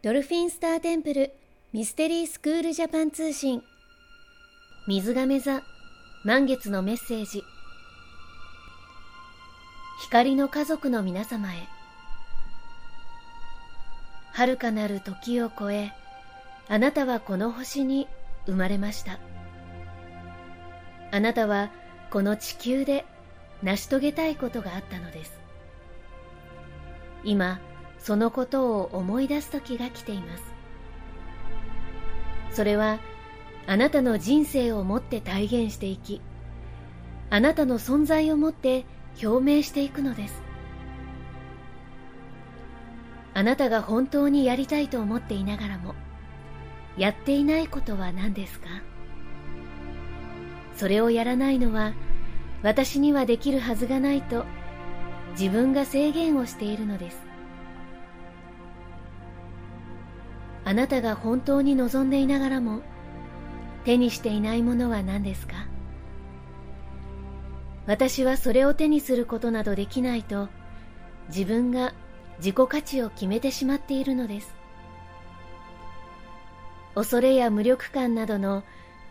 ドルフィンスターテンプルミステリースクールジャパン通信。水亀座満月のメッセージ。光の家族の皆様へ。遥かなる時を超えあなたはこの星に生まれました。あなたはこの地球で成し遂げたいことがあったのです。今そのことを思い出す時が来ています。それはあなたの人生をもって体現していきあなたの存在をもって表明していくのです。あなたが本当にやりたいと思っていながらもやっていないことは何ですか？それをやらないのは私にはできるはずがないと自分が制限をしているのです。あなたが本当に望んでいながらも手にしていないものは何ですか？私はそれを手にすることなどできないと自分が自己価値を決めてしまっているのです。恐れや無力感などの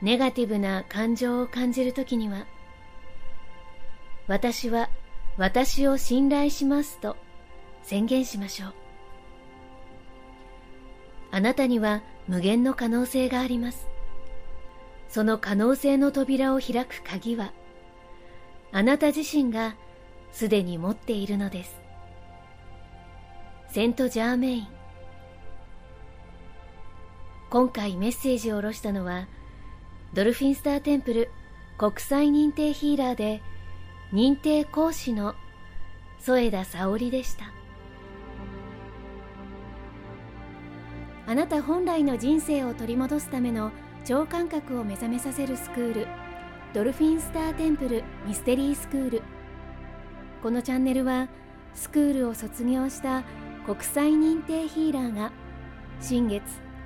ネガティブな感情を感じるときには私は私を信頼しますと宣言しましょう。あなたには無限の可能性があります。その可能性の扉を開く鍵はあなた自身がすでに持っているのです。セント・ジャーメイン。今回メッセージを下ろしたのはドルフィンスターテンプル国際認定ヒーラーで認定講師の添田沙織でした。あなた本来の人生を取り戻すための超感覚を目覚めさせるスクールドルフィンスターテンプルミステリースクール。このチャンネルはスクールを卒業した国際認定ヒーラーが新月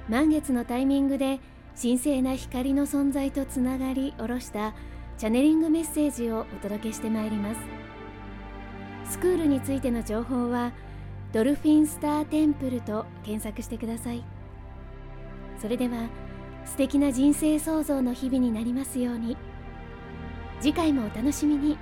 満月のタイミングで神聖な光の存在とつながり下ろしたチャネリングメッセージをお届けしてまいります。スクールについての情報はドルフィンスターテンプルと検索してください。それでは素敵な人生創造の日々になりますように。次回もお楽しみに。